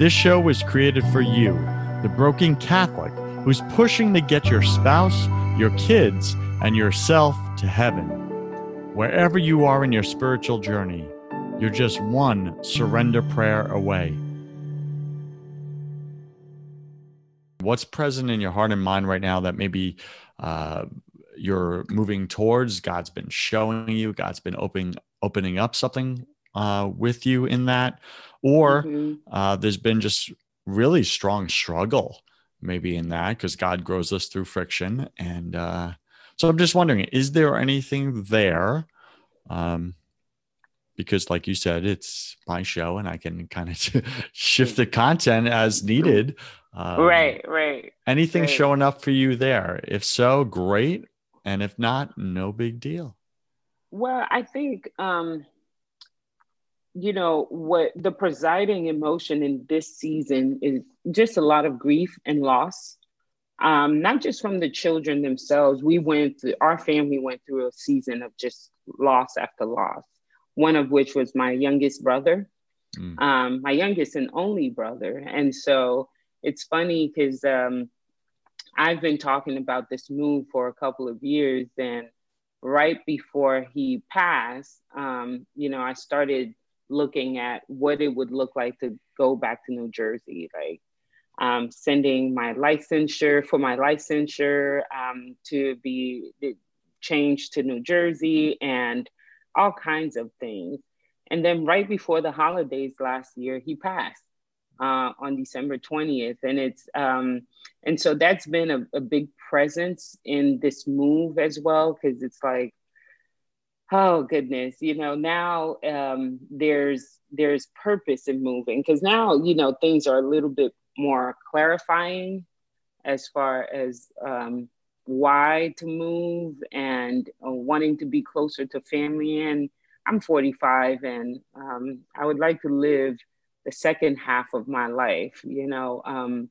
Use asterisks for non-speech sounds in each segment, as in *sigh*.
This show was created for you, the broken Catholic who's pushing to get your spouse, your kids, and yourself to heaven. Wherever you are in your spiritual journey, you're just one surrender prayer away. What's present in your heart and mind right now that maybe uh, you're moving towards? God's been showing you, God's been opening opening up something uh, with you in that, or mm-hmm. uh, there's been just really strong struggle maybe in that because God grows us through friction. And uh, so I'm just wondering, is there anything there? Um, because, like you said, it's my show and I can kind of *laughs* shift the content as needed. Um, right, right. Anything right. showing up for you there? If so, great. And if not, no big deal. Well, I think um, you know what the presiding emotion in this season is just a lot of grief and loss. Um, not just from the children themselves. We went through our family went through a season of just loss after loss one of which was my youngest brother mm. um, my youngest and only brother. And so it's funny because um, i've been talking about this move for a couple of years and right before he passed um, you know i started looking at what it would look like to go back to New Jersey, like um, sending my licensure for my licensure um, to be changed to New Jersey and all kinds of things. And then right before the holidays last year, he passed uh, on December 20th. And it's, um, and so that's been a, a big presence in this move as well, because it's like, oh goodness. You know now um, there's there's purpose in moving because now you know things are a little bit more clarifying as far as um, why to move and uh, wanting to be closer to family. And i'm 45 and um, i would like to live the second half of my life you know um,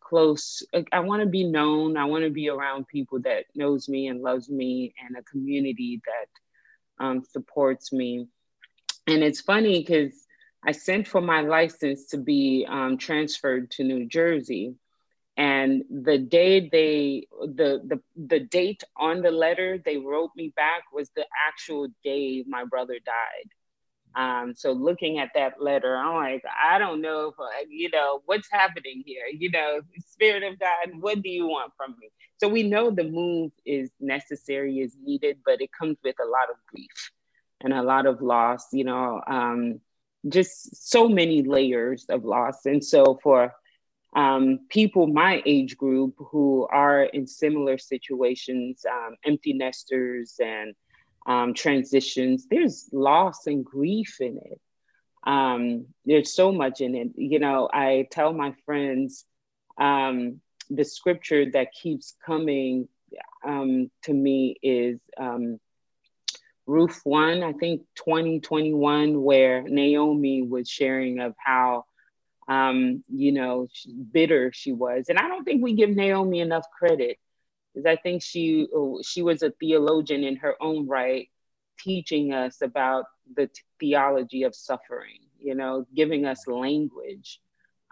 close i want to be known. I want to be around people that knows me and loves me and a community that um, supports me. And it's funny because I sent for my license to be um, transferred to New Jersey. And the day they, the, the, the date on the letter they wrote me back was the actual day my brother died. Um, so looking at that letter, I'm like, I don't know if, uh, you know, what's happening here, you know, spirit of God, what do you want from me? So we know the move is necessary, is needed, but it comes with a lot of grief and a lot of loss, you know, um, just so many layers of loss. And so for um, people my age group who are in similar situations, um, empty nesters and um, transitions, there's loss and grief in it. Um, there's so much in it. You know, I tell my friends um, the scripture that keeps coming um, to me is um, Ruth 1, I think 2021, where Naomi was sharing of how, um, you know, bitter she was. And I don't think we give Naomi enough credit because I think she oh, she was a theologian in her own right, teaching us about the theology of suffering. You know, giving us language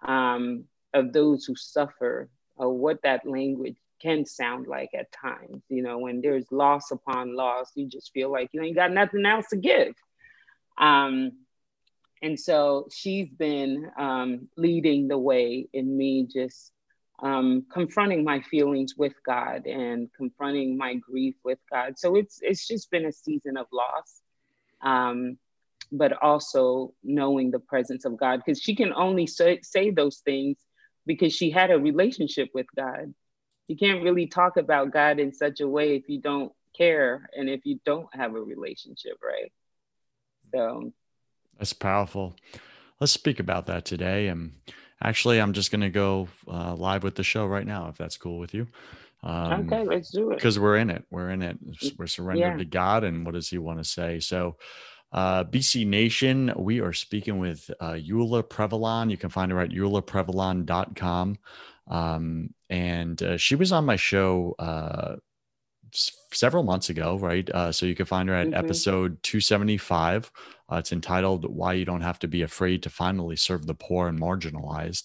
um, of those who suffer, or what that language can sound like at times. You know, when there's loss upon loss, you just feel like you ain't got nothing else to give. Um, and so she's been um, leading the way in me just um, confronting my feelings with God and confronting my grief with God. So it's it's just been a season of loss, um, but also knowing the presence of God because she can only say, say those things because she had a relationship with God. You can't really talk about God in such a way if you don't care and if you don't have a relationship, right? So that's powerful. Let's speak about that today. And actually, I'm just going to go uh, live with the show right now, if that's cool with you. Um, okay, let's do it. Because we're in it. We're in it. We're surrendered yeah. to God. And what does He want to say? So, uh, BC Nation, we are speaking with uh, Dieula Previlon. You can find her at dieulaprevilon.com. Um, and uh, she was on my show uh, several months ago, right? Uh, so you can find her at mm-hmm. episode 275. Uh, it's entitled Why You Don't Have to Be Afraid to Finally Serve the Poor and Marginalized.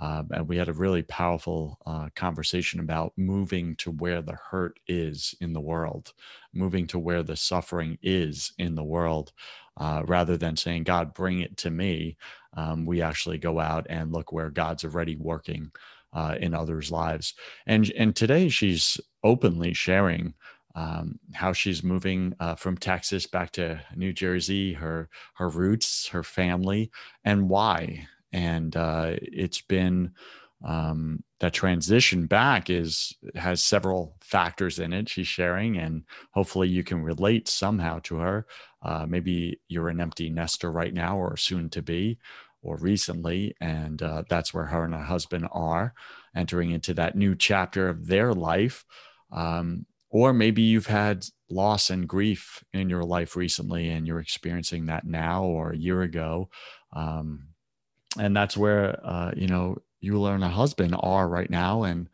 Um, and we had a really powerful uh, conversation about moving to where the hurt is in the world, moving to where the suffering is in the world, uh, rather than saying, God, bring it to me. Um, we actually go out and look where God's already working uh, in others' lives. And and today she's openly sharing um, how she's moving uh, from Texas back to New Jersey, her her roots, her family, and why. And uh, it's been um, that transition back is has several factors in it. She's sharing, and hopefully you can relate somehow to her. Uh, maybe you're an empty nester right now, or soon to be, or recently, and uh, that's where her and her husband are entering into that new chapter of their life. Um, or maybe you've had loss and grief in your life recently and you're experiencing that now or a year ago. Um, and that's where, uh, you know, you and a husband are right now. And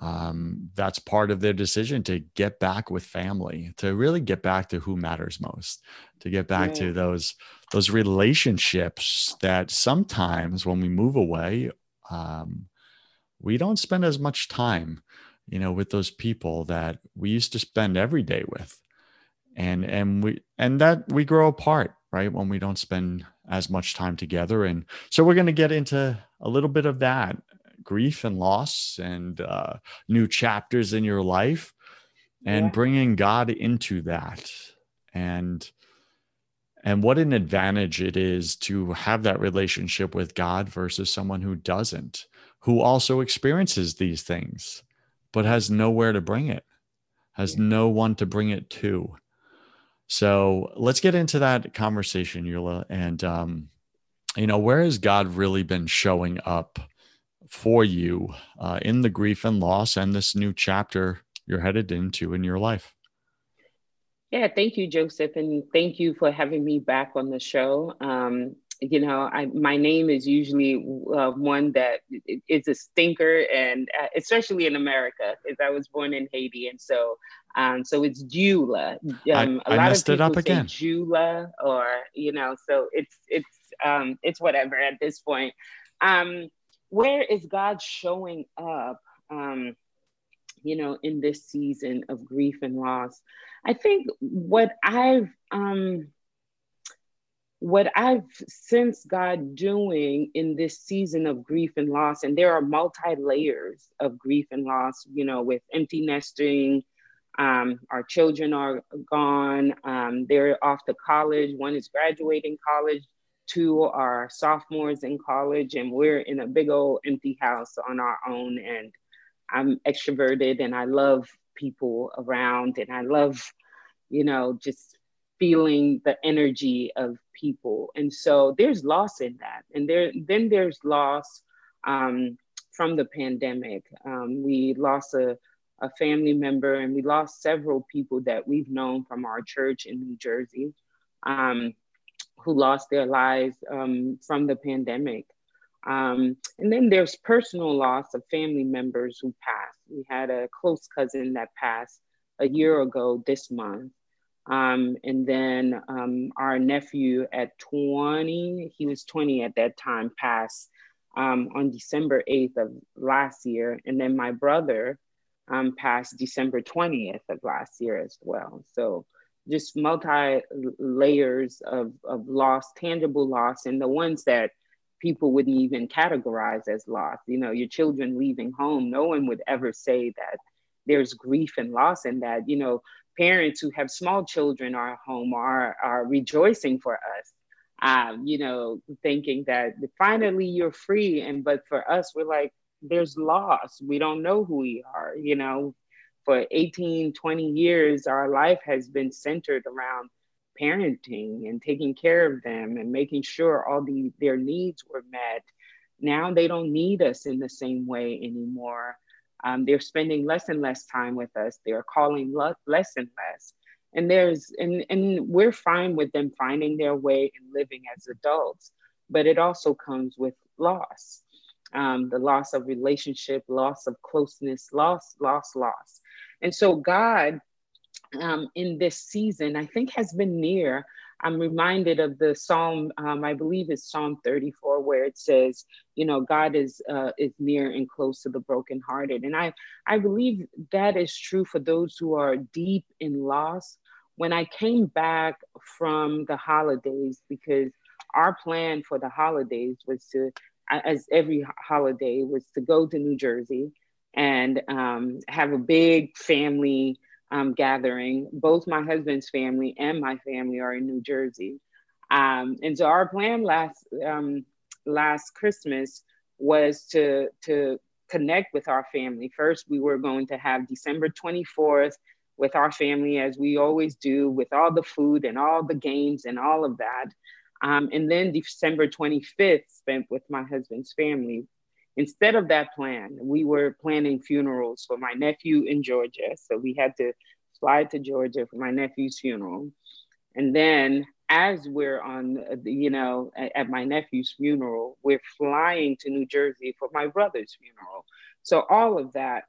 um, that's part of their decision to get back with family, to really get back to who matters most, to get back to those those relationships that sometimes when we move away, um, we don't spend as much time you know with those people that we used to spend every day with. And and we and that we grow apart right when we don't spend as much time together. And so we're going to get into a little bit of that grief and loss and uh, new chapters in your life and yeah. bringing god into that and and what an advantage it is to have that relationship with god versus someone who doesn't who also experiences these things but has nowhere to bring it, has no one to bring it to. So let's get into that conversation, Dieula. And, um, you know, where has God really been showing up for you uh, in the grief and loss and this new chapter you're headed into in your life? Yeah, thank you, Joseph, and thank you for having me back on the show. Um, you know, I, my name is usually uh, one that is a stinker, and uh, especially in America, because I was born in Haiti, and so, um, so it's Jula. Um, I, I lot messed of people it up again. Jula, or you know, so it's it's um, it's whatever at this point. Um, where is God showing up? Um, you know, in this season of grief and loss, I think what I've um what I've sensed God doing in this season of grief and loss, and there are multi layers of grief and loss, you know, with empty nesting. Um, our children are gone. Um, they're off to college. One is graduating college. Two are sophomores in college, and we're in a big old empty house on our own. And I'm extroverted and I love people around, and I love, you know, just feeling the energy of people. And so there's loss in that. And there then there's loss um, from the pandemic. Um, we lost a, a family member and we lost several people that we've known from our church in New Jersey um, who lost their lives um, from the pandemic. Um, and then there's personal loss of family members who passed. We had a close cousin that passed a year ago this month. Um, and then um, our nephew at 20, he was 20 at that time, passed um, on December 8th of last year. And then my brother um, passed December 20th of last year as well. So just multi layers of, of loss, tangible loss, and the ones that people wouldn't even categorize as loss. You know, your children leaving home, no one would ever say that there's grief and loss in that. You know, parents who have small children are home are, are rejoicing for us. Um, you know, thinking that finally you're free. And but for us, we're like, there's loss. We don't know who we are, you know. For 18, 20 years, our life has been centered around parenting and taking care of them and making sure all the their needs were met. Now they don't need us in the same way anymore. Um, they're spending less and less time with us. They're calling less and less. And there's and and we're fine with them finding their way and living as adults, but it also comes with loss. Um, the loss of relationship, loss of closeness, loss, loss, loss. And so God um, in this season, I think has been near. I'm reminded of the Psalm, um, I believe it's Psalm 34, where it says, you know, God is uh, is near and close to the brokenhearted, and I I believe that is true for those who are deep in loss. When I came back from the holidays, because our plan for the holidays was to, as every holiday, was to go to New Jersey and um, have a big family um, gathering. Both my husband's family and my family are in New Jersey. Um, and so our plan last um, last Christmas was to to connect with our family. First, we were going to have December 24th with our family, as we always do, with all the food and all the games and all of that. Um, and then December 25th spent with my husband's family. Instead of that plan, we were planning funerals for my nephew in Georgia. So we had to fly to Georgia for my nephew's funeral. And then as we're on, you know, at my nephew's funeral, we're flying to New Jersey for my brother's funeral. So all of that,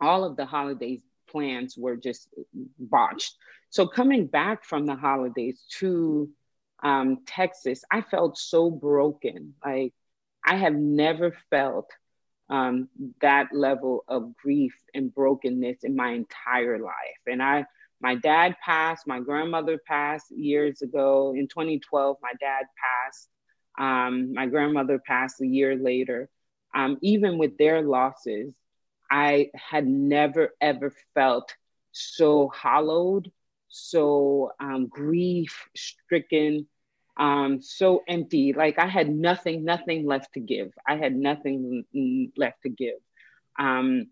all of the holidays plans were just botched. So coming back from the holidays to um, Texas, I felt so broken. Like I have never felt um, that level of grief and brokenness in my entire life. And I, my dad passed, my grandmother passed years ago. In 2012, my dad passed. Um, my grandmother passed a year later. Um, even with their losses, I had never ever felt so hollowed, so um, grief stricken, um, so empty. Like I had nothing, nothing left to give. I had nothing left to give. Um,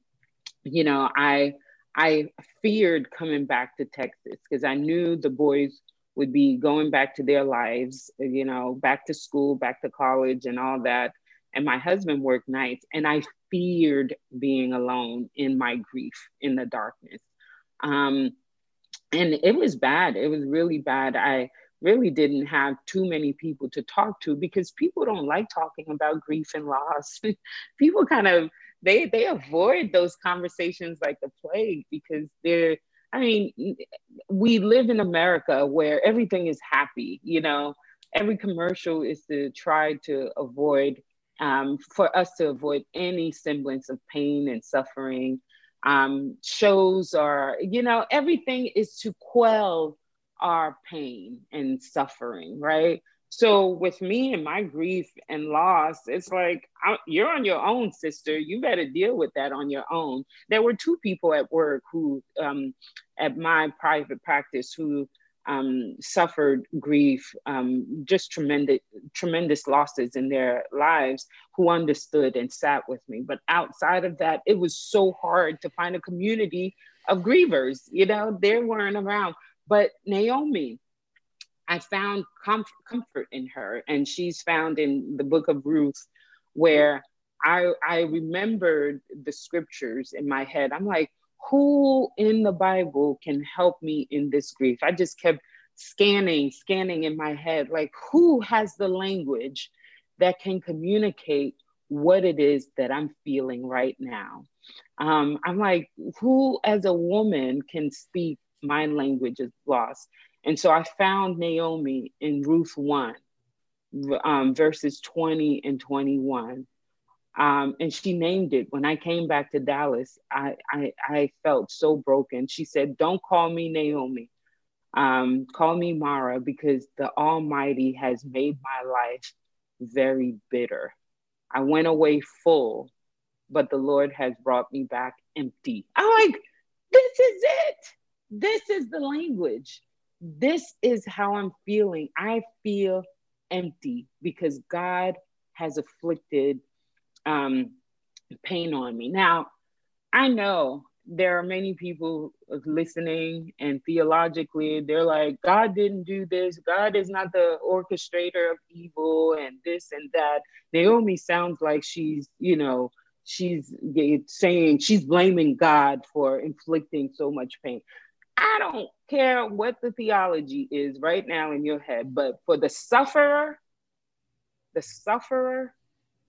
you know, I I feared coming back to Texas because I knew the boys would be going back to their lives, you know, back to school, back to college, and all that. And my husband worked nights, and I feared being alone in my grief in the darkness. Um, and it was bad. It was really bad. I really didn't have too many people to talk to because people don't like talking about grief and loss. *laughs* people kind of they they avoid those conversations like the plague because they're I mean, we live in America where everything is happy, you know. Every commercial is to try to avoid um, for us to avoid any semblance of pain and suffering. Um, shows are, you know, everything is to quell our pain and suffering, right? So with me and my grief and loss, it's like you're on your own, sister. You better deal with that on your own. There were two people at work who, um, at my private practice, who um, suffered grief, um, just tremendous, tremendous losses in their lives, who understood and sat with me. But outside of that, it was so hard to find a community of grievers. You know, they weren't around. But Naomi, I found comfort, in her, and she's found in the book of Ruth, where I I remembered the scriptures in my head. I'm like, who in the Bible can help me in this grief? I just kept scanning, scanning in my head, like who has the language that can communicate what it is that I'm feeling right now. Um, I'm like, who as a woman can speak my language is lost. And so I found Naomi in Ruth 1, um, verses 20 and 21. Um, and she named it. When I came back to Dallas, I, I, I felt so broken. She said, Don't call me Naomi. Um, call me Mara because the Almighty has made my life very bitter. I went away full, but the Lord has brought me back empty. I'm like, this is it. This is the language. This is how I'm feeling. I feel empty because God has afflicted um, pain on me. Now, I know there are many people listening and theologically they're like god didn't do this god is not the orchestrator of evil and this and that naomi sounds like she's you know she's saying she's blaming god for inflicting so much pain i don't care what the theology is right now in your head but for the sufferer the sufferer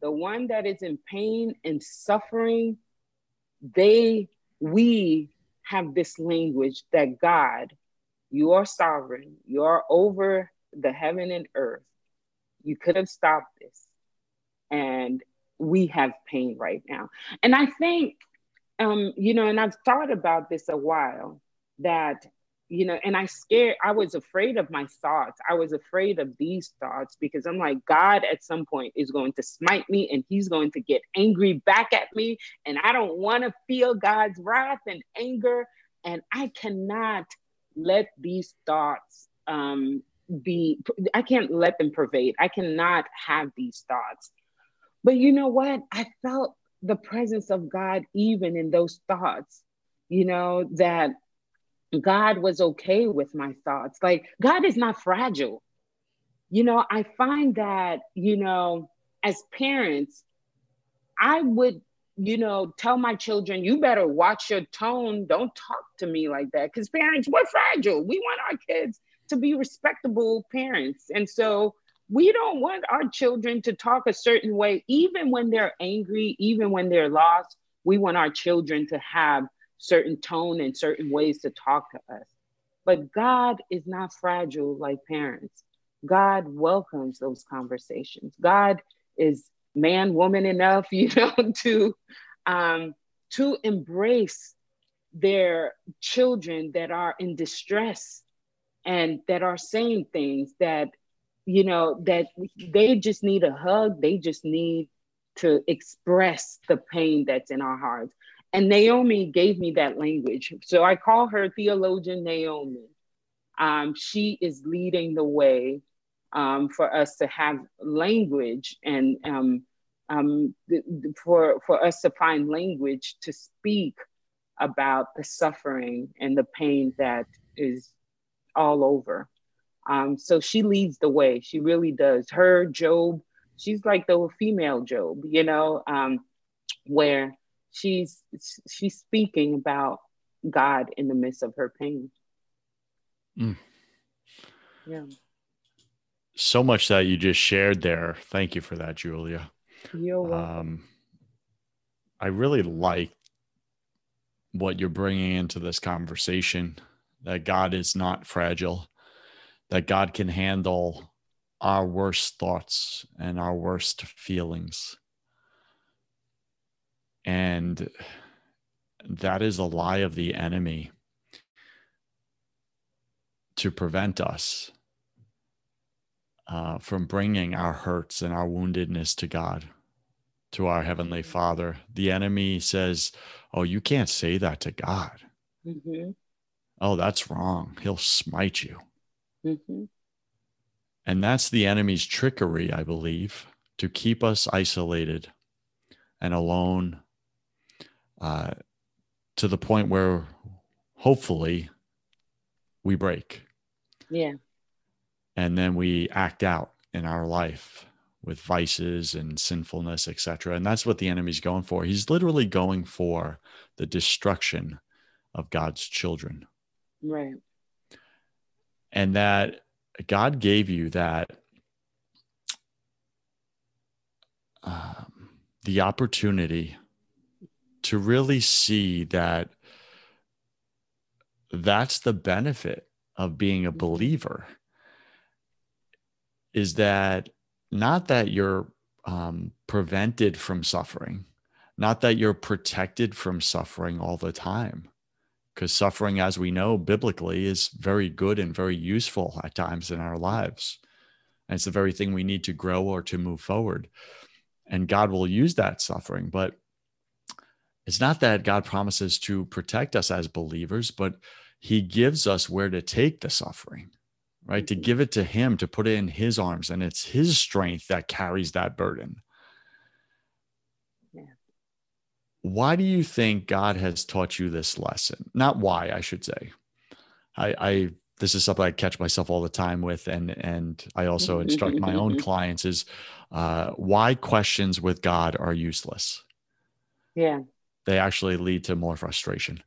the one that is in pain and suffering they we have this language that God, you are sovereign, you are over the heaven and earth. You could have stopped this. And we have pain right now. And I think, um, you know, and I've thought about this a while that you know, and I scared, I was afraid of my thoughts. I was afraid of these thoughts because I'm like, God at some point is going to smite me and he's going to get angry back at me. And I don't want to feel God's wrath and anger. And I cannot let these thoughts um, be, I can't let them pervade. I cannot have these thoughts. But you know what? I felt the presence of God even in those thoughts, you know, that God was okay with my thoughts. Like, God is not fragile. You know, I find that, you know, as parents, I would, you know, tell my children, you better watch your tone. Don't talk to me like that. Because parents, we're fragile. We want our kids to be respectable parents. And so we don't want our children to talk a certain way, even when they're angry, even when they're lost. We want our children to have certain tone and certain ways to talk to us. But God is not fragile like parents. God welcomes those conversations. God is man, woman enough, *laughs* you know, to um, to embrace their children that are in distress and that are saying things that you know that they just need a hug they just need to express the pain that's in our hearts and Naomi gave me that language. So I call her theologian Naomi. Um, she is leading the way um, for us to have language and um, um, th- th- for, for us to find language to speak about the suffering and the pain that is all over. Um, so she leads the way. She really does. Her Job, she's like the female Job, you know, um, where she's she's speaking about God in the midst of her pain. Mm. Yeah. So much that you just shared there. Thank you for that, Julia. You're welcome. Um, I really like what you're bringing into this conversation that God is not fragile, that God can handle our worst thoughts and our worst feelings. And that is a lie of the enemy to prevent us uh, from bringing our hurts and our woundedness to God, to our Heavenly mm-hmm. Father. The enemy says, Oh, you can't say that to God. Mm-hmm. Oh, that's wrong. He'll smite you. Mm-hmm. And that's the enemy's trickery, I believe, to keep us isolated and alone uh, to the point where hopefully we break. Yeah. And then we act out in our life with vices and sinfulness, etc. And that's what the enemy's going for. He's literally going for the destruction of God's children. Right. And that God gave you that um, the opportunity to really see that that's the benefit of being a mm-hmm. believer is that not that you're um, prevented from suffering, not that you're protected from suffering all the time. because suffering, as we know biblically, is very good and very useful at times in our lives. And it's the very thing we need to grow or to move forward. And God will use that suffering. But it's not that God promises to protect us as believers, but He gives us where to take the suffering, right? To mm-hmm. give it to Him, to put it in His arms. And it's His strength that carries that burden. why do you think God has taught you this lesson? Not why, I should say. I, I this is something I catch myself all the time with, and and I also instruct my own *laughs* clients is uh, why questions with God are useless. Yeah, they actually lead to more frustration.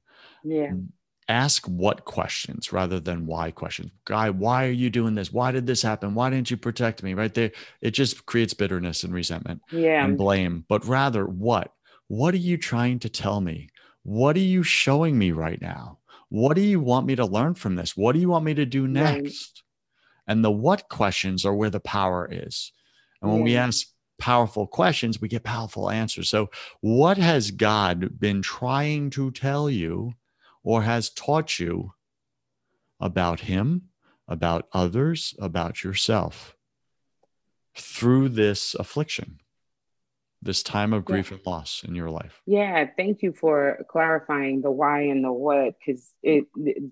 Yeah. Mm, ask what questions rather than why questions. Guy, why are you doing this? Why did this happen? Why didn't you protect me? Right there, it just creates bitterness and resentment yeah. and blame. But rather, what? What are you trying to tell me? What are you showing me right now? What do you want me to learn from this? What do you want me to do next? Right. And the what questions are where the power is. And when yeah. we ask powerful questions, we get powerful answers. So, what has God been trying to tell you or has taught you about Him, about others, about yourself through this affliction? this time of grief yeah. and loss in your life? Yeah, thank you for clarifying the why and the what because it, it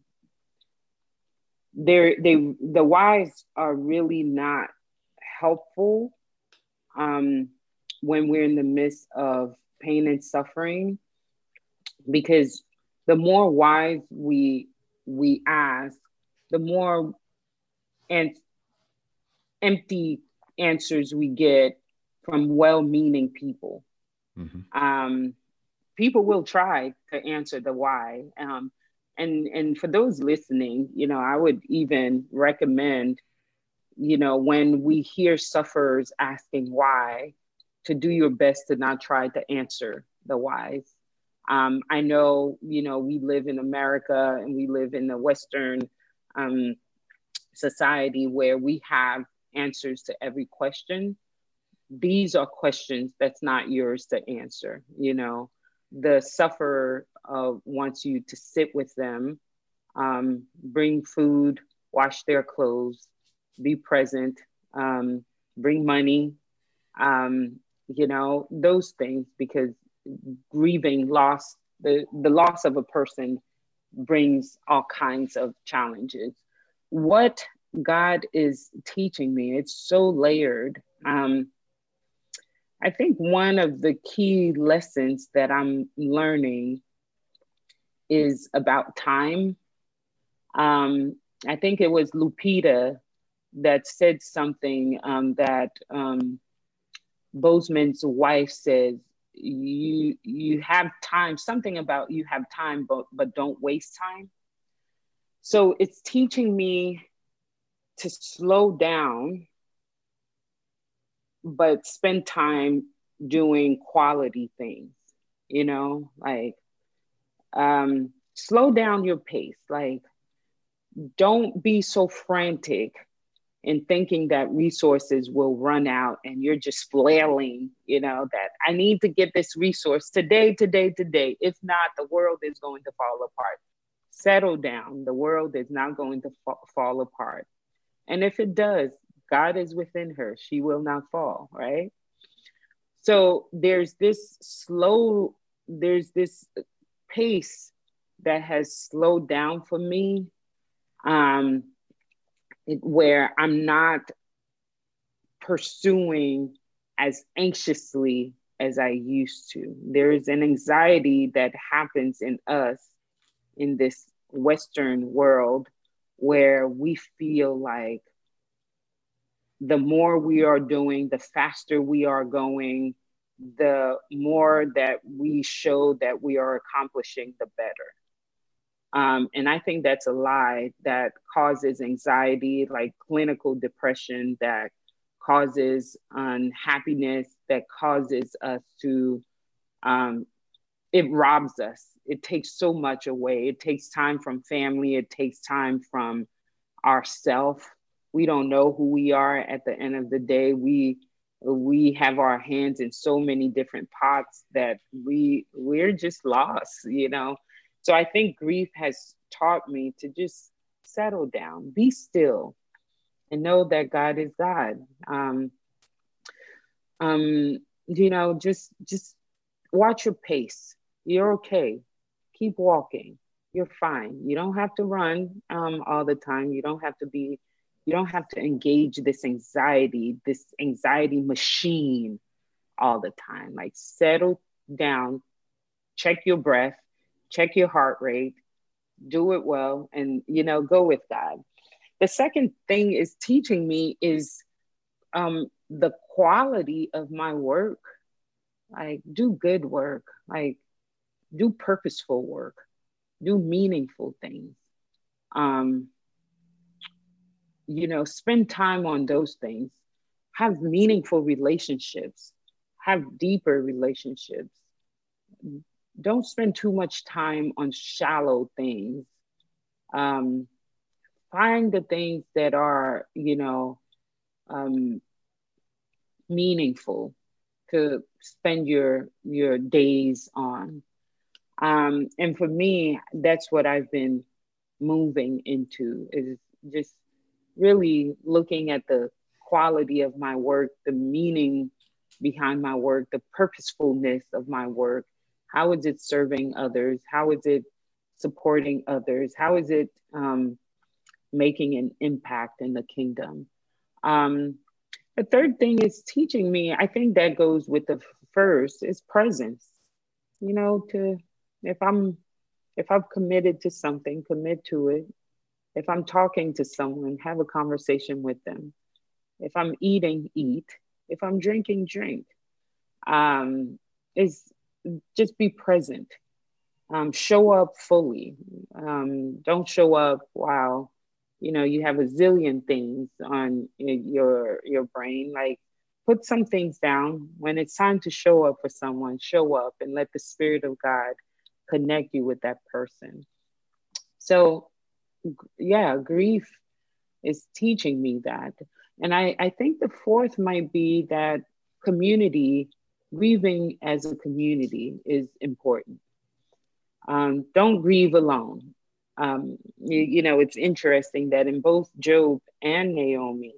they they the whys are really not helpful um, when we're in the midst of pain and suffering because the more whys we we ask the more and empty answers we get from well-meaning people. Mm-hmm. Um, people will try to answer the why. Um, and and for those listening, you know, I would even recommend, you know, when we hear sufferers asking why, to do your best to not try to answer the whys. Um, I know, you know, we live in America and we live in the Western um, society where we have answers to every question these are questions that's not yours to answer you know the sufferer uh, wants you to sit with them um, bring food wash their clothes be present um, bring money um, you know those things because grieving loss the, the loss of a person brings all kinds of challenges what god is teaching me it's so layered um, I think one of the key lessons that I'm learning is about time. Um, I think it was Lupita that said something um, that um, Boseman's wife says, you you have time, something about you have time, but but don't waste time. So it's teaching me to slow down but spend time doing quality things, you know, like um, slow down your pace. Like, don't be so frantic in thinking that resources will run out and you're just flailing, you know, that I need to get this resource today, today, today. If not, the world is going to fall apart. Settle down. The world is not going to fa- fall apart. And if it does, God is within her. She will not fall, right? So there's this slow, there's this pace that has slowed down for me um, where I'm not pursuing as anxiously as I used to. There is an anxiety that happens in us in this Western world where we feel like the more we are doing, the faster we are going, the more that we show that we are accomplishing, the better. Um, and I think that's a lie that causes anxiety, like clinical depression, that causes unhappiness, that causes us to, um, it robs us. It takes so much away. It takes time from family, it takes time from ourself we don't know who we are at the end of the day we we have our hands in so many different pots that we we're just lost you know So I think grief has taught me to just settle down, be still, and know that God is God. Um, um, you know, just just watch your pace. You're okay. Keep walking. You're fine. You don't have to run um, all the time. You don't have to be. You don't have to engage this anxiety, this anxiety machine all the time. Like settle down, check your breath, check your heart rate, do it well, and you know, go with God. The second thing is teaching me is um, the quality of my work. Like do good work, like do purposeful work, do meaningful things. Um, you know, spend time on those things. Have meaningful relationships. Have deeper relationships don't spend too much time on shallow things. Um, find the things that are, you know, um, meaningful to spend your your days on. Um, and for me, that's what I've been moving into is just really looking at the quality of my work, the meaning behind my work, the purposefulness of my work, how is it serving others? How is it supporting others? How is it um, making an impact in the kingdom? Um, the third thing is teaching me, I think that goes with the first, is presence. You know, to if I'm if I've committed to something, commit to it. If I'm talking to someone, have a conversation with them. If I'm eating, eat. If I'm drinking, drink. Um, is just be present. Um, show up fully. Um, don't show up while you know you have a zillion things on your your brain. Like put some things down. When it's time to show up for someone, show up and let the Spirit of God connect you with that person. So, yeah, grief is teaching me that. And I, I think the fourth might be that community grieving as a community is important. Um, don't grieve alone. Um, you, you, know, it's interesting that in both Job and Naomi,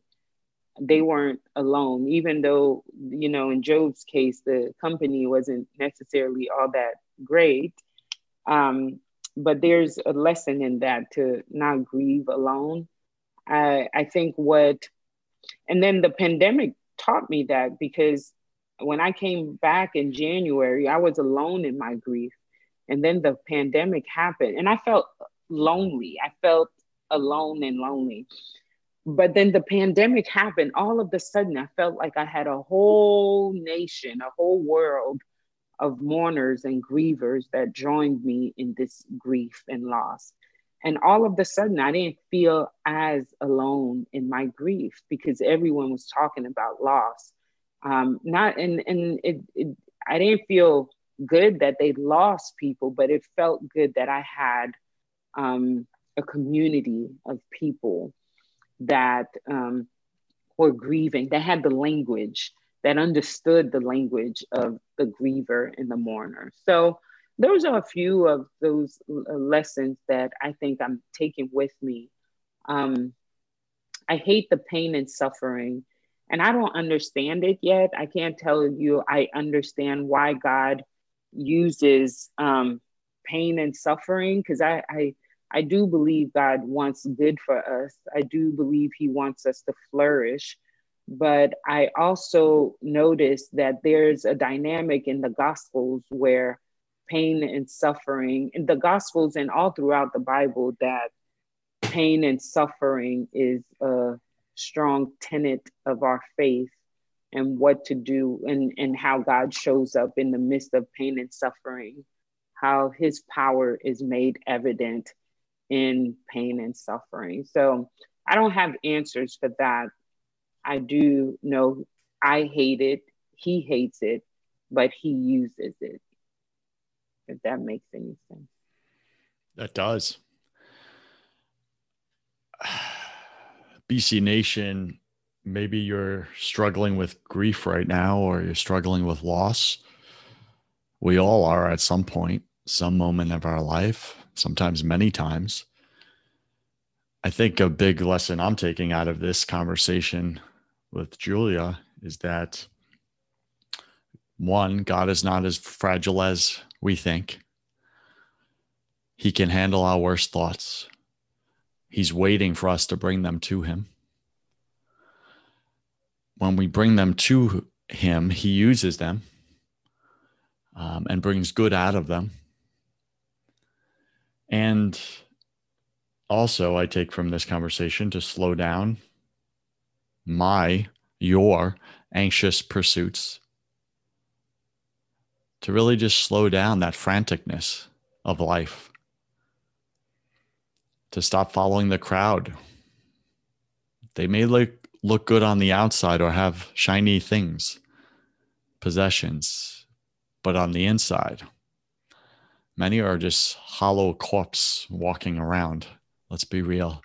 they weren't alone, even though, you know, in Job's case, the company wasn't necessarily all that great. Um, but there's a lesson in that to not grieve alone. I, I think what, and then the pandemic taught me that because when I came back in January, I was alone in my grief. And then the pandemic happened and I felt lonely. I felt alone and lonely. But then the pandemic happened. All of a sudden, I felt like I had a whole nation, a whole world of mourners and grievers that joined me in this grief and loss. And all of a sudden, I didn't feel as alone in my grief because everyone was talking about loss um, not and and it, it, I didn't feel good that they lost people, but it felt good that I had um, a community of people that um, were grieving, that had the language, that understood the language of the griever and the mourner. So those are a few of those lessons that I think I'm taking with me. Um, I hate the pain and suffering and I don't understand it yet. I can't tell you I understand why God uses um, pain and suffering because I, I I do believe God wants good for us. I do believe He wants us to flourish. But I also notice that there's a dynamic in the Gospels where pain and suffering, in the Gospels and all throughout the Bible, that pain and suffering is a strong tenet of our faith and what to do and, and how God shows up in the midst of pain and suffering, how his power is made evident in pain and suffering. So I don't have answers for that. I do know I hate it, he hates it, but he uses it. If that makes any sense. That does. BC Nation, maybe you're struggling with grief right now or you're struggling with loss. We all are at some point. some moment of our life, sometimes many times. I think a big lesson I'm taking out of this conversation with Julia is that one, God is not as fragile as we think. He can handle our worst thoughts. He's waiting for us to bring them to Him. When we bring them to Him, He uses them um, and brings good out of them. And also, I take from this conversation to slow down my, your anxious pursuits, to really just slow down that franticness of life, to stop following the crowd. They may look, look good on the outside or have shiny things, possessions, but on the inside, many are just hollow corpse walking around Let's be real.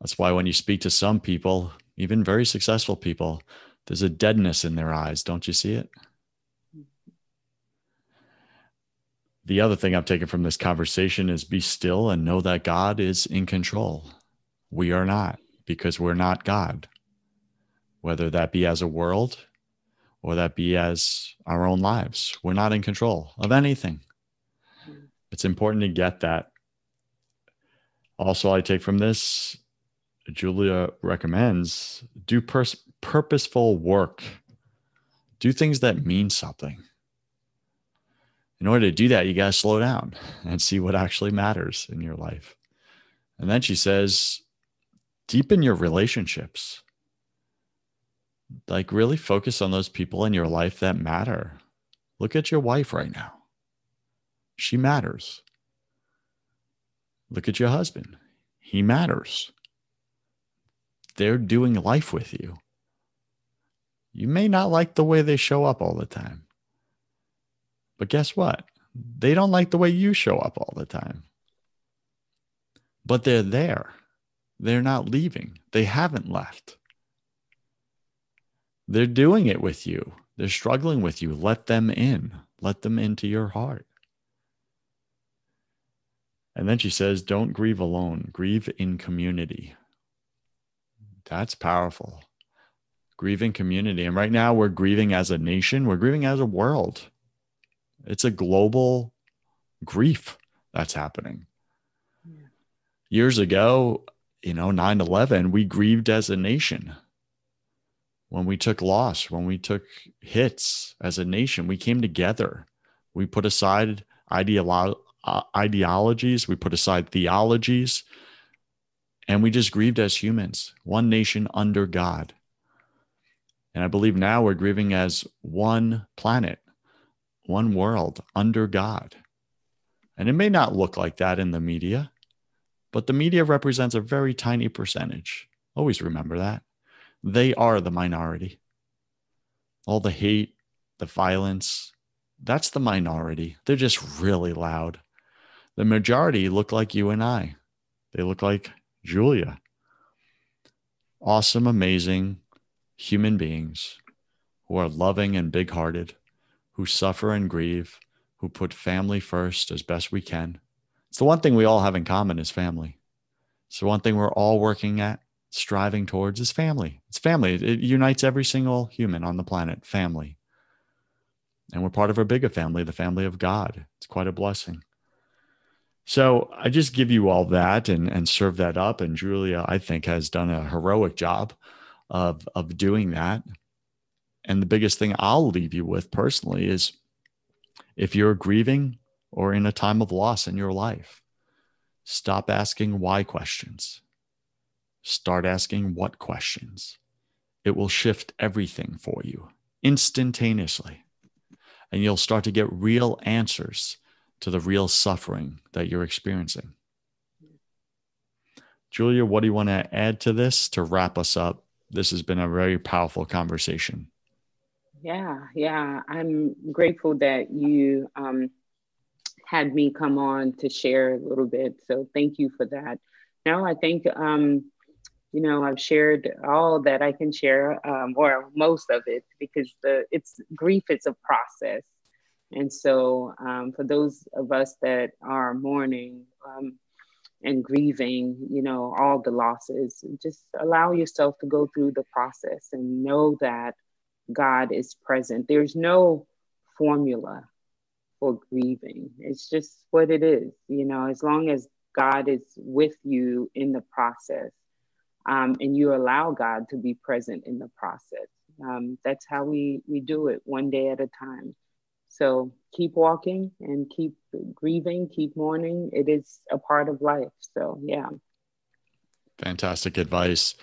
That's why when you speak to some people, even very successful people, there's a deadness in their eyes. Don't you see it? The other thing I've taken from this conversation is be still and know that God is in control. We are not because we're not God, whether that be as a world or that be as our own lives. We're not in control of anything. It's important to get that also, I take from this, Dieula recommends do pers- purposeful work, do things that mean something. In order to do that, you got to slow down and see what actually matters in your life. And then she says, deepen your relationships. Like, really focus on those people in your life that matter. Look at your wife right now. She matters. Look at your husband. He matters. They're doing life with you. You may not like the way they show up all the time. But guess what? They don't like the way you show up all the time. But they're there. They're not leaving. They haven't left. They're doing it with you. They're struggling with you. Let them in. Let them into your heart. And then she says, Don't grieve alone, grieve in community. That's powerful. Grieving community. And right now, we're grieving as a nation, we're grieving as a world. It's a global grief that's happening. Yeah. Years ago, you know, 9 11, we grieved as a nation. When we took loss, when we took hits as a nation, we came together. We put aside ideolo- uh, ideologies, we put aside theologies, and we just grieved as humans, one nation under God. And I believe now we're grieving as one planet, one world under God. And it may not look like that in the media, but the media represents a very tiny percentage. Always remember that. They are the minority. All the hate, the violence, that's the minority. They're just really loud. The majority look like you and I. They look like Dieula. Awesome, amazing human beings who are loving and big hearted, who suffer and grieve, who put family first as best we can. It's the one thing we all have in common is family. It's the one thing we're all working at, striving towards is family. It's family. It unites every single human on the planet, family. And we're part of a bigger family, the family of God. It's quite a blessing. So I just give you all that and, and serve that up. And Dieula, I think, has done a heroic job of, of doing that. And the biggest thing I'll leave you with personally is if you're grieving or in a time of loss in your life, stop asking why questions. Start asking what questions. It will shift everything for you instantaneously. And you'll start to get real answers to the real suffering that you're experiencing. Dieula, what do you want to add to this to wrap us up? This has been a very powerful conversation. Yeah, yeah. I'm grateful that you um, had me come on to share a little bit. So thank you for that. Now, I think, um, you know, I've shared all that I can share, um, or most of it, because the it's grief. It's a process, And so, um, for those of us that are mourning um, and grieving, you know, all the losses, just allow yourself to go through the process and know that God is present. There's no formula for grieving, it's just what it is, you know, as long as God is with you in the process um, and you allow God to be present in the process. Um, that's how we, we do it one day at a time. So keep walking and keep grieving, keep mourning. It is a part of life. So, yeah. Fantastic advice.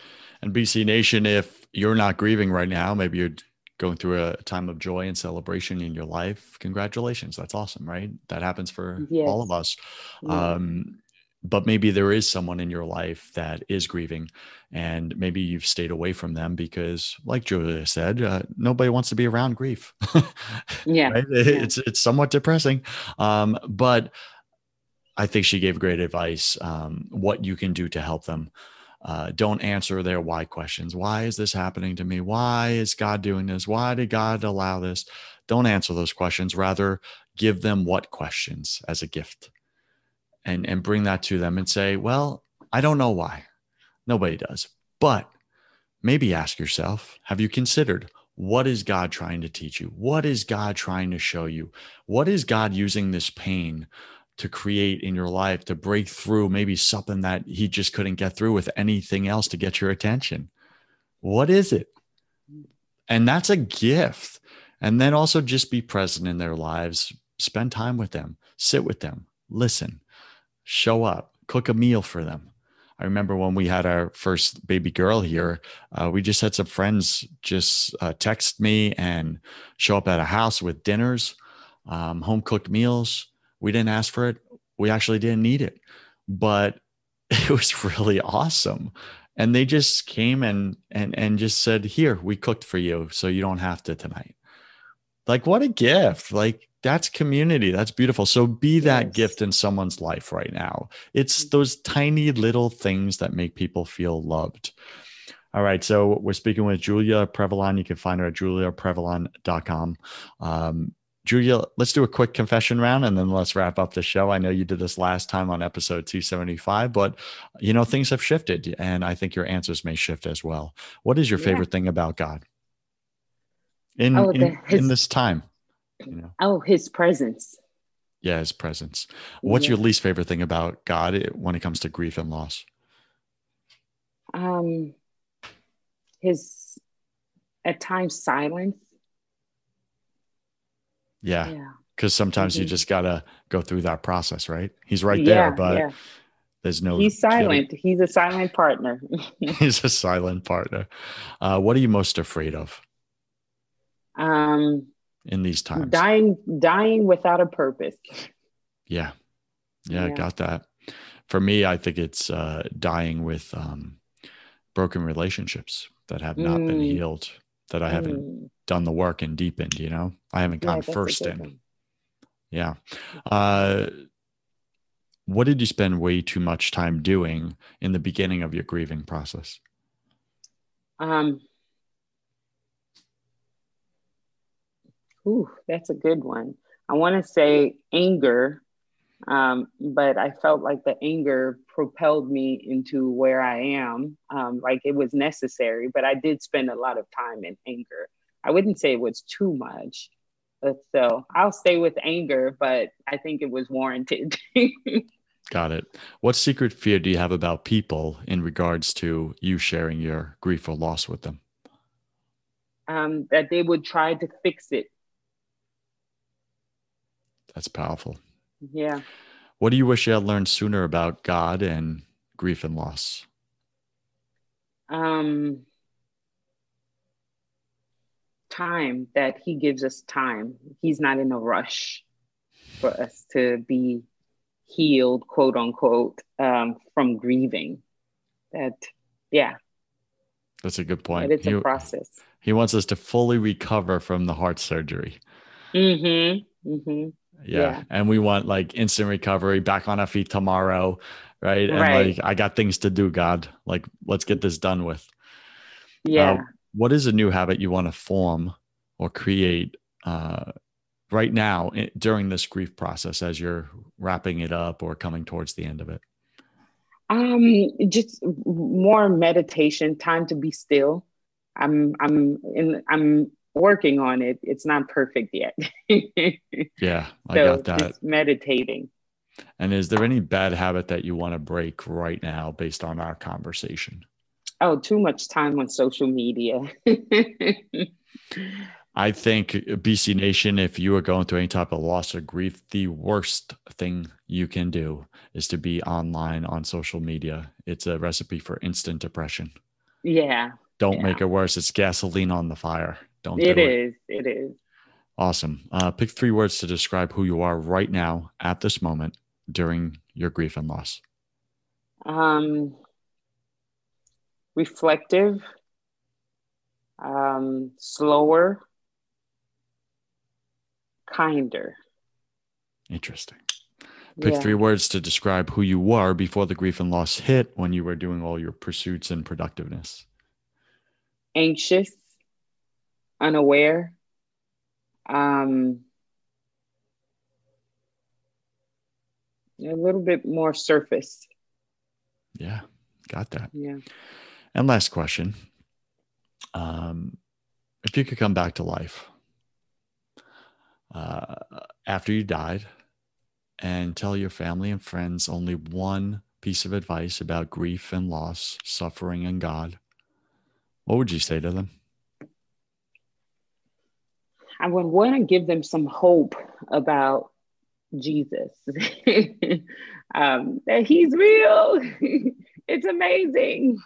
And BC Nation, if you're not grieving right now, maybe you're going through a time of joy and celebration in your life. Congratulations. That's awesome, right? That happens for yes. all of us. Yeah. Um, but maybe there is someone in your life that is grieving and maybe you've stayed away from them because like Dieula said uh, nobody wants to be around grief *laughs* yeah. Right? yeah it's it's somewhat depressing um, but i think she gave great advice um, what you can do to help them uh, don't answer their why questions why is this happening to me why is god doing this why did god allow this don't answer those questions rather give them what questions as a gift and and bring that to them and say, well, I don't know why. Nobody does. But maybe ask yourself, have you considered what is God trying to teach you? What is God trying to show you? What is God using this pain to create in your life to break through maybe something that he just couldn't get through with anything else to get your attention? What is it? And that's a gift. And then also just be present in their lives, spend time with them, sit with them, listen show up, cook a meal for them. I remember when we had our first baby girl here, uh, we just had some friends just uh, text me and show up at a house with dinners, um, home cooked meals. We didn't ask for it. We actually didn't need it, but *laughs* it was really awesome. And they just came and and and just said, "Here, we cooked for you, so you don't have to tonight." Like what a gift! Like that's community. That's beautiful. So be that gift in someone's life right now. It's mm-hmm. those tiny little things that make people feel loved. All right. So we're speaking with Dieula Previlon. You can find her at dieulaprevilon.com. Um, Dieula, let's do a quick confession round and then let's wrap up the show. I know you did this last time on episode 275, but you know, things have shifted and I think your answers may shift as well. What is your favorite yeah. thing about God in, oh, in, his, in this time? You know? Oh, his presence. Yeah, his presence. What's yeah. your least favorite thing about God when it comes to grief and loss? Um, his at times silence. Yeah. Because sometimes mm-hmm. you just gotta go through that process, right? He's right there, yeah, but yeah. there's no. He's silent. He's a silent partner. *laughs* *laughs* He's a silent partner. Uh, what are you most afraid of? Um, in these times. Dying, dying without a purpose. Yeah. Yeah, yeah. got that. For me, I think it's uh, dying with um, broken relationships that have not mm. been healed, that I haven't mm. Done the work and deepened, you know? I haven't gone yeah, first in. Yeah. Uh, what did you spend way too much time doing in the beginning of your grieving process? Um, Ooh, that's a good one. I want to say anger, um, but I felt like the anger propelled me into where I am. Um, like it was necessary, but I did spend a lot of time in anger. I wouldn't say it was too much. So I'll stay with anger, but I think it was warranted. *laughs* Got it. What secret fear do you have about people in regards to you sharing your grief or loss with them? Um, that they would try to fix it that's powerful. Yeah. What do you wish you had learned sooner about God and grief and loss? Um, time that He gives us time. He's not in a rush for us to be healed, quote unquote, um, from grieving. That, yeah. That's a good point. But it's he, a process. He wants us to fully recover from the heart surgery. Mm-hmm. Mm-hmm yeah. yeah. And we want like instant recovery, back on our feet tomorrow. Right. And right. like, I got things to do, God. Like, let's get this done with. Yeah. Uh, what is a new habit you want to form or create uh, right now during this grief process as you're wrapping it up or coming towards the end of it? Um, just more meditation, time to be still. I'm I'm in I'm working on it. It's not perfect yet. *laughs* yeah, I so got that. Just meditating. And is there any bad habit that you want to break right now based on our conversation? Oh, too much time on social media. *laughs* I think BC Nation, if you are going through any type of loss or grief, the worst thing you can do is to be online on social media. It's a recipe for instant depression. Yeah. Don't yeah. make it worse. It's gasoline on the fire. Don't. It do is. It. it is. Awesome. Uh, pick three words to describe who you are right now at this moment during your grief and loss. Um, reflective, um, slower, kinder. Interesting. Pick yeah. three words to describe who you were before the grief and loss hit when you were doing all your pursuits and productiveness. Anxious, unaware, um, a little bit more surface. Yeah, got that. Yeah. And last question. Um, if you could come back to life, uh, after you died and tell your family and friends only one piece of advice about grief and loss, suffering and God, what would you say to them? I would want to give them some hope about Jesus, *laughs* um, that He's real. *laughs* it's amazing.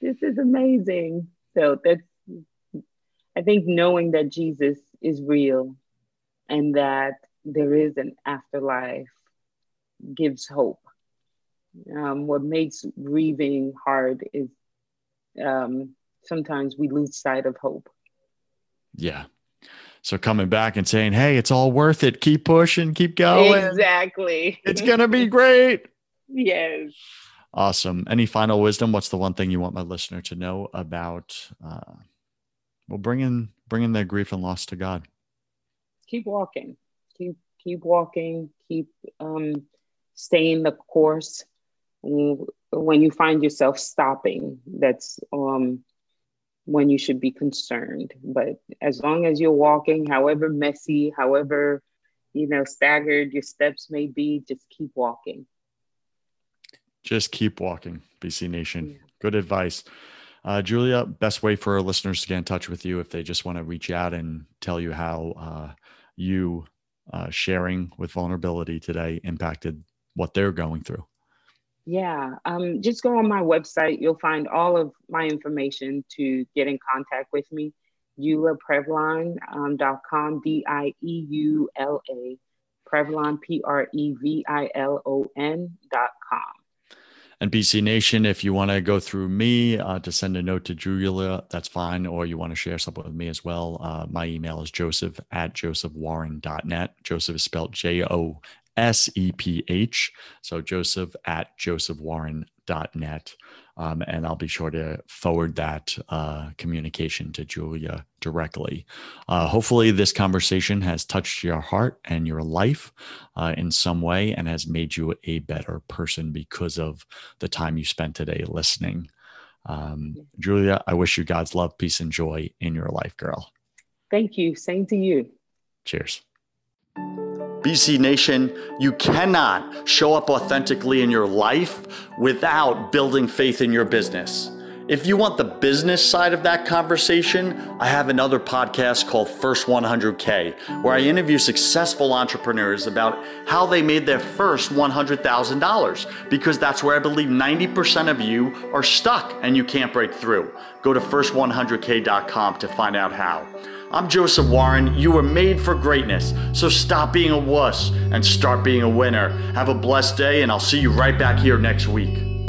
This is amazing. So that's, I think, knowing that Jesus is real and that there is an afterlife gives hope. Um, what makes grieving hard is um, sometimes we lose sight of hope. Yeah. So coming back and saying, "Hey, it's all worth it. Keep pushing, keep going. Exactly. it's gonna be great." *laughs* Yes. Awesome. Any final wisdom? What's the one thing you want my listener to know about? Uh, well, bringing bringing their grief and loss to God keep walking, keep keep walking, keep um, staying the course. When you find yourself stopping, that's um, when you should be concerned. But as long as you're walking, however messy, however you know staggered your steps may be, just keep walking. Just keep walking, BC Nation. Yeah. Good advice. Uh, Dieula, best way for our listeners to get in touch with you if they just want to reach out and tell you how uh, you uh, sharing with vulnerability today impacted what they're going through? Yeah, um, just go on my website. You'll find all of my information to get in contact with me. DieulaPrevilon.com, um, D I E U L A, Previlon, P R E V I L O N.com. And BC Nation, if you want to go through me uh, to send a note to Dieula, that's fine. Or you want to share something with me as well. Uh, my email is joseph at josephwarren.net. Joseph is spelled J O S E P H. So joseph at josephwarren.net. Um, and I'll be sure to forward that uh, communication to Dieula directly. Uh, hopefully, this conversation has touched your heart and your life uh, in some way and has made you a better person because of the time you spent today listening. Um, Dieula, I wish you God's love, peace, and joy in your life, girl. Thank you. Same to you. Cheers. BC Nation, you cannot show up authentically in your life without building faith in your business. If you want the business side of that conversation, I have another podcast called First 100K, where I interview successful entrepreneurs about how they made their first $100,000, because that's where I believe 90% of you are stuck and you can't break through. Go to first100k.com to find out how. I'm Joseph Warren. You were made for greatness. So stop being a wuss and start being a winner. Have a blessed day, and I'll see you right back here next week.